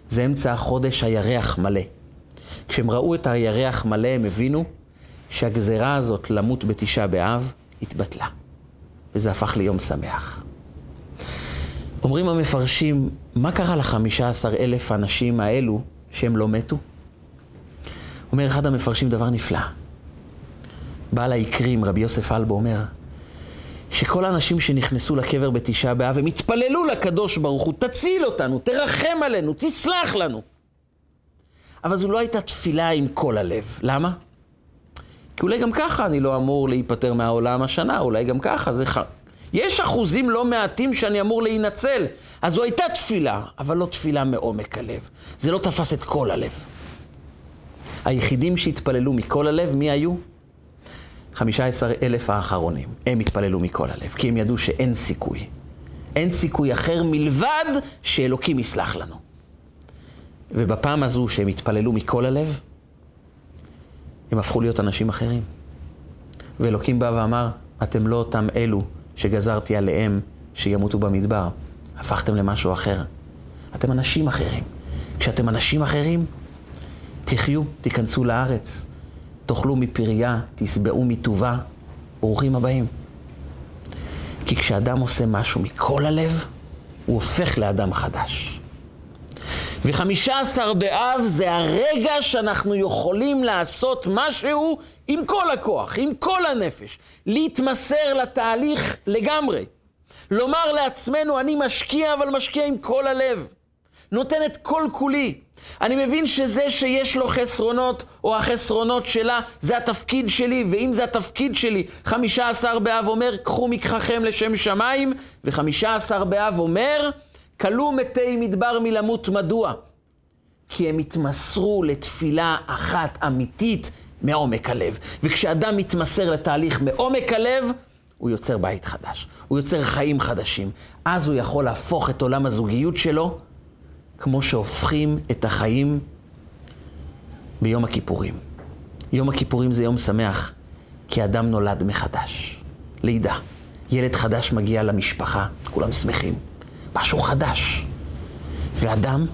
זה אמצע החודש הירח מלא. כשהם ראו את הירח מלא, הם הבינו שהגזרה הזאת למות בתשעה באב התבטלה. וזה הפך ליום שמח. אומרים המפרשים, מה קרה לחמישה עשר אלף האנשים האלו שהם לא מתו? אומר אחד המפרשים דבר נפלא. בעל העיקרים, רבי יוסף אלבו, אומר שכל האנשים שנכנסו לקבר בתשעה באב, הם התפללו לקדוש ברוך הוא, תציל אותנו, תרחם עלינו, תסלח לנו. אבל זו לא הייתה תפילה עם כל הלב. למה? כי אולי גם ככה אני לא אמור להיפטר מהעולם השנה, אולי גם ככה זה ח... יש אחוזים לא מעטים שאני אמור להינצל. אז זו הייתה תפילה, אבל לא תפילה מעומק הלב. זה לא תפס את כל הלב. היחידים שהתפללו מכל הלב, מי היו? 15 אלף האחרונים. הם התפללו מכל הלב, כי הם ידעו שאין סיכוי. אין סיכוי אחר מלבד שאלוקים יסלח לנו. ובפעם הזו שהם התפללו מכל הלב, הם הפכו להיות אנשים אחרים. ואלוקים בא ואמר, אתם לא אותם אלו שגזרתי עליהם שימותו במדבר. הפכתם למשהו אחר. אתם אנשים אחרים. כשאתם אנשים אחרים, תחיו, תיכנסו לארץ, תאכלו מפריה, תשבעו מטובה. ברוכים הבאים. כי כשאדם עושה משהו מכל הלב, הוא הופך לאדם חדש. וחמישה עשר באב זה הרגע שאנחנו יכולים לעשות משהו עם כל הכוח, עם כל הנפש. להתמסר לתהליך לגמרי. לומר לעצמנו, אני משקיע, אבל משקיע עם כל הלב. נותן את כל כולי. אני מבין שזה שיש לו חסרונות, או החסרונות שלה, זה התפקיד שלי, ואם זה התפקיד שלי, חמישה עשר באב אומר, קחו מקחכם לשם שמיים, וחמישה עשר באב אומר, כלו מתי מדבר מלמות מדוע? כי הם התמסרו לתפילה אחת אמיתית מעומק הלב. וכשאדם מתמסר לתהליך מעומק הלב, הוא יוצר בית חדש, הוא יוצר חיים חדשים. אז הוא יכול להפוך את עולם הזוגיות שלו כמו שהופכים את החיים ביום הכיפורים. יום הכיפורים זה יום שמח, כי אדם נולד מחדש. לידה. ילד חדש מגיע למשפחה, כולם שמחים. משהו חדש. ואדם,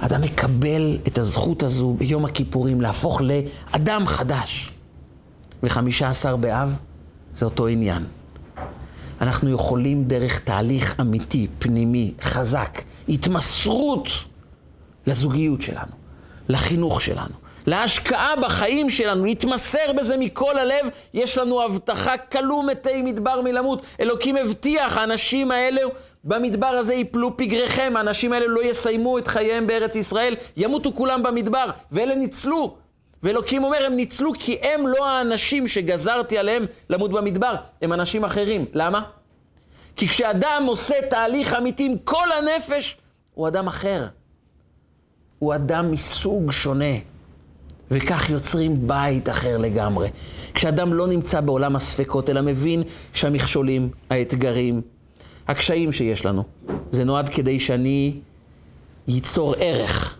אדם מקבל את הזכות הזו ביום הכיפורים להפוך לאדם חדש. וחמישה עשר באב זה אותו עניין. אנחנו יכולים דרך תהליך אמיתי, פנימי, חזק, התמסרות לזוגיות שלנו, לחינוך שלנו, להשקעה בחיים שלנו, להתמסר בזה מכל הלב, יש לנו הבטחה, כלו מתי מדבר מלמות. אלוקים הבטיח, האנשים האלה במדבר הזה יפלו פגריכם, האנשים האלה לא יסיימו את חייהם בארץ ישראל, ימותו כולם במדבר, ואלה ניצלו. ואלוקים אומר, הם ניצלו כי הם לא האנשים שגזרתי עליהם למות במדבר, הם אנשים אחרים. למה? כי כשאדם עושה תהליך אמיתי עם כל הנפש, הוא אדם אחר. הוא אדם מסוג שונה. וכך יוצרים בית אחר לגמרי. כשאדם לא נמצא בעולם הספקות, אלא מבין שהמכשולים, האתגרים, הקשיים שיש לנו, זה נועד כדי שאני ייצור ערך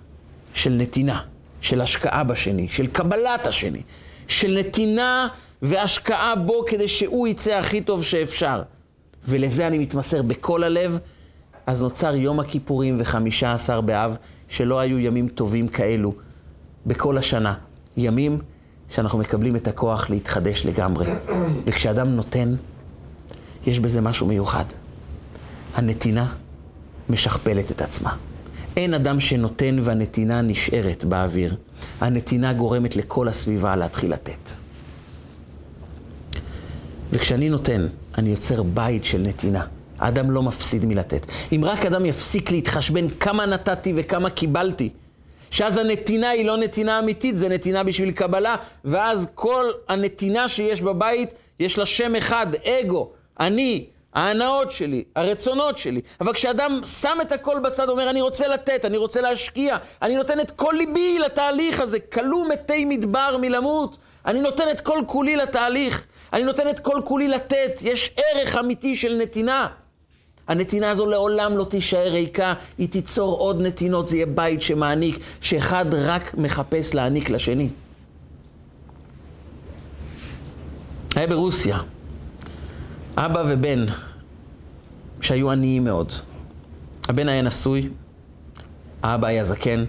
של נתינה, של השקעה בשני, של קבלת השני, של נתינה והשקעה בו כדי שהוא יצא הכי טוב שאפשר. ולזה אני מתמסר בכל הלב, אז נוצר יום הכיפורים וחמישה עשר באב, שלא היו ימים טובים כאלו בכל השנה. ימים שאנחנו מקבלים את הכוח להתחדש לגמרי. (clears throat) וכשאדם נותן, יש בזה משהו מיוחד. הנתינה משכפלת את עצמה. אין אדם שנותן והנתינה נשארת באוויר. הנתינה גורמת לכל הסביבה להתחיל לתת. וכשאני נותן, אני יוצר בית של נתינה. האדם לא מפסיד מלתת. אם רק אדם יפסיק להתחשבן כמה נתתי וכמה קיבלתי, שאז הנתינה היא לא נתינה אמיתית, זה נתינה בשביל קבלה, ואז כל הנתינה שיש בבית, יש לה שם אחד, אגו, אני, ההנאות שלי, הרצונות שלי. אבל כשאדם שם את הכל בצד, אומר, אני רוצה לתת, אני רוצה להשקיע, אני נותן את כל ליבי לתהליך הזה, כלו מתי מדבר מלמות. אני נותן את כל כולי לתהליך, אני נותן את כל כולי לתת, יש ערך אמיתי של נתינה. הנתינה הזו לעולם לא תישאר ריקה, היא תיצור עוד נתינות, זה יהיה בית שמעניק, שאחד רק מחפש להעניק לשני. היה ברוסיה, אבא ובן שהיו עניים מאוד. הבן היה נשוי, האבא היה זקן,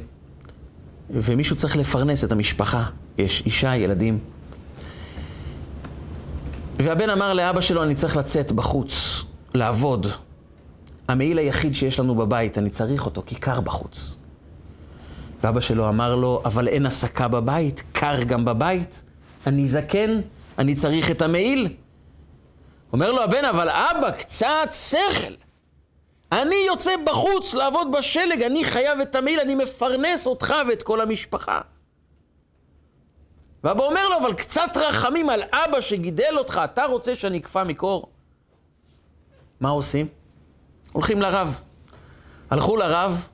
ומישהו צריך לפרנס את המשפחה. יש אישה, ילדים. והבן אמר לאבא שלו, אני צריך לצאת בחוץ, לעבוד. המעיל היחיד שיש לנו בבית, אני צריך אותו, כי קר בחוץ. ואבא שלו אמר לו, אבל אין הסקה בבית, קר גם בבית. אני זקן, אני צריך את המעיל. אומר לו הבן, אבל אבא, קצת שכל. אני יוצא בחוץ לעבוד בשלג, אני חייב את המעיל, אני מפרנס אותך ואת כל המשפחה. ואבא אומר לו, אבל קצת רחמים על אבא שגידל אותך, אתה רוצה שאני אקפא מקור? מה עושים? הולכים לרב. הלכו לרב,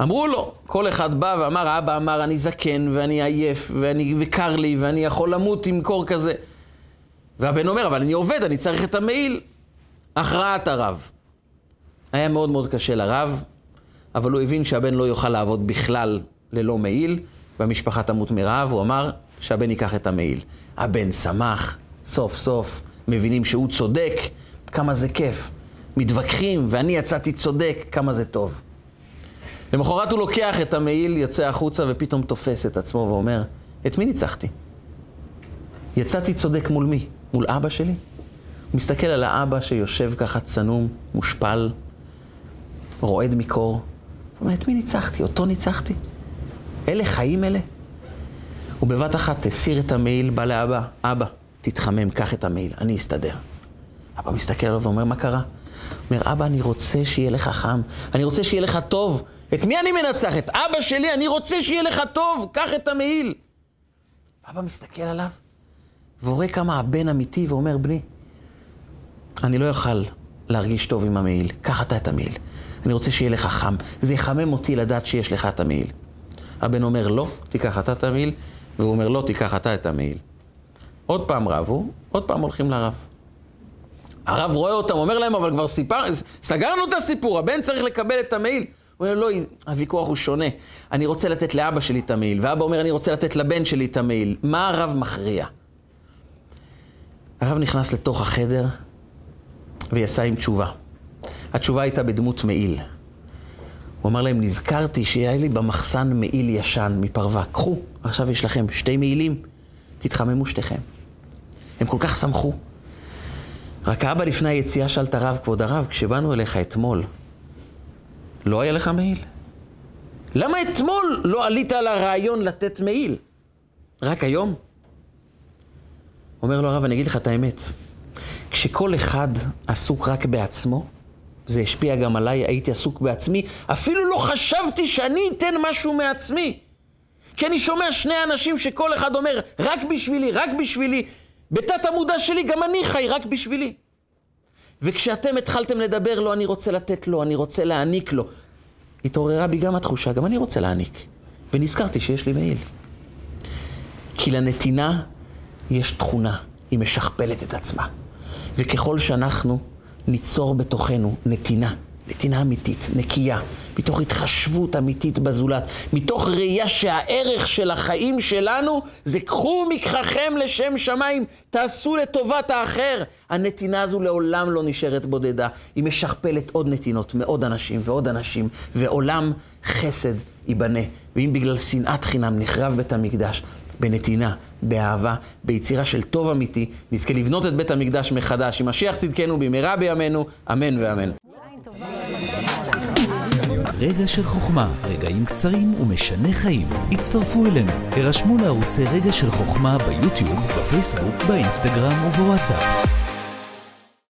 אמרו לו, כל אחד בא ואמר, האבא אמר, אני זקן ואני עייף ואני, וקר לי ואני יכול למות עם קור כזה. והבן אומר, אבל אני עובד, אני צריך את המעיל. הכרעת הרב. היה מאוד מאוד קשה לרב, אבל הוא הבין שהבן לא יוכל לעבוד בכלל ללא מעיל, והמשפחה תמות מרעב, הוא אמר שהבן ייקח את המעיל. הבן שמח, סוף סוף, מבינים שהוא צודק, כמה זה כיף. מתווכחים, ואני יצאתי צודק, כמה זה טוב. למחרת הוא לוקח את המעיל, יוצא החוצה ופתאום תופס את עצמו ואומר, את מי ניצחתי? יצאתי צודק מול מי? מול אבא שלי? הוא מסתכל על האבא שיושב ככה צנום, מושפל, רועד מקור. הוא אומר, את מי ניצחתי? אותו ניצחתי? אלה חיים אלה? הוא בבת אחת הסיר את המעיל, בא לאבא, אבא, תתחמם, קח את המעיל, אני אסתדר. אבא מסתכל עליו ואומר, מה קרה? אומר, אבא, אני רוצה שיהיה לך חם, אני רוצה שיהיה לך טוב. את מי אני מנצח? את אבא שלי, אני רוצה שיהיה לך טוב, קח את המעיל. אבא מסתכל עליו, ורואה כמה הבן אמיתי, ואומר, בני, אני לא אוכל להרגיש טוב עם המעיל, קח אתה את המעיל. אני רוצה שיהיה לך חם. זה יחמם אותי לדעת שיש לך את המעיל. הבן אומר, לא, תיקח אתה את המעיל, והוא אומר, לא, תיקח אתה את המעיל. עוד פעם רבו, עוד פעם הולכים לרב. הרב רואה אותם, אומר להם, אבל כבר סיפר, סגרנו את הסיפור, הבן צריך לקבל את המעיל. הוא אומר, לא, הוויכוח הוא שונה. אני רוצה לתת לאבא שלי את המעיל, ואבא אומר, אני רוצה לתת לבן שלי את המעיל. מה הרב מכריע? הרב נכנס לתוך החדר ויצא עם תשובה. התשובה הייתה בדמות מעיל. הוא אמר להם, נזכרתי שהיה לי במחסן מעיל ישן מפרווה. קחו, עכשיו יש לכם שתי מעילים, תתחממו שתיכם. הם כל כך שמחו. רק האבא לפני היציאה שאל את הרב, כבוד הרב, כשבאנו אליך אתמול, לא היה לך מעיל? למה אתמול לא עלית על הרעיון לתת מעיל? רק היום? אומר לו הרב, אני אגיד לך את האמת. כשכל אחד עסוק רק בעצמו, זה השפיע גם עליי, הייתי עסוק בעצמי, אפילו לא חשבתי שאני אתן משהו מעצמי. כי אני שומע שני אנשים שכל אחד אומר, רק בשבילי, רק בשבילי. בתת המודע שלי גם אני חי רק בשבילי. וכשאתם התחלתם לדבר, לא אני רוצה לתת לו, אני רוצה להעניק לו. התעוררה בי גם התחושה, גם אני רוצה להעניק. ונזכרתי שיש לי מעיל. כי לנתינה יש תכונה, היא משכפלת את עצמה. וככל שאנחנו ניצור בתוכנו נתינה, נתינה אמיתית, נקייה, מתוך התחשבות אמיתית בזולת, מתוך ראייה שהערך של החיים שלנו זה קחו מקחכם לשם שמיים, תעשו לטובת האחר. הנתינה הזו לעולם לא נשארת בודדה, היא משכפלת עוד נתינות מעוד אנשים ועוד אנשים, ועולם חסד ייבנה. ואם בגלל שנאת חינם נחרב בית המקדש, בנתינה, באהבה, ביצירה של טוב אמיתי, נזכה לבנות את בית המקדש מחדש, עם משיח צדקנו במהרה בימינו, אמן ואמן.
רגע של חוכמה, רגעים קצרים ומשנה חיים. הצטרפו אלינו, הרשמו לערוצי רגע של חוכמה ביוטיוב, בפייסבוק, באינסטגרם ובוואטסאפ.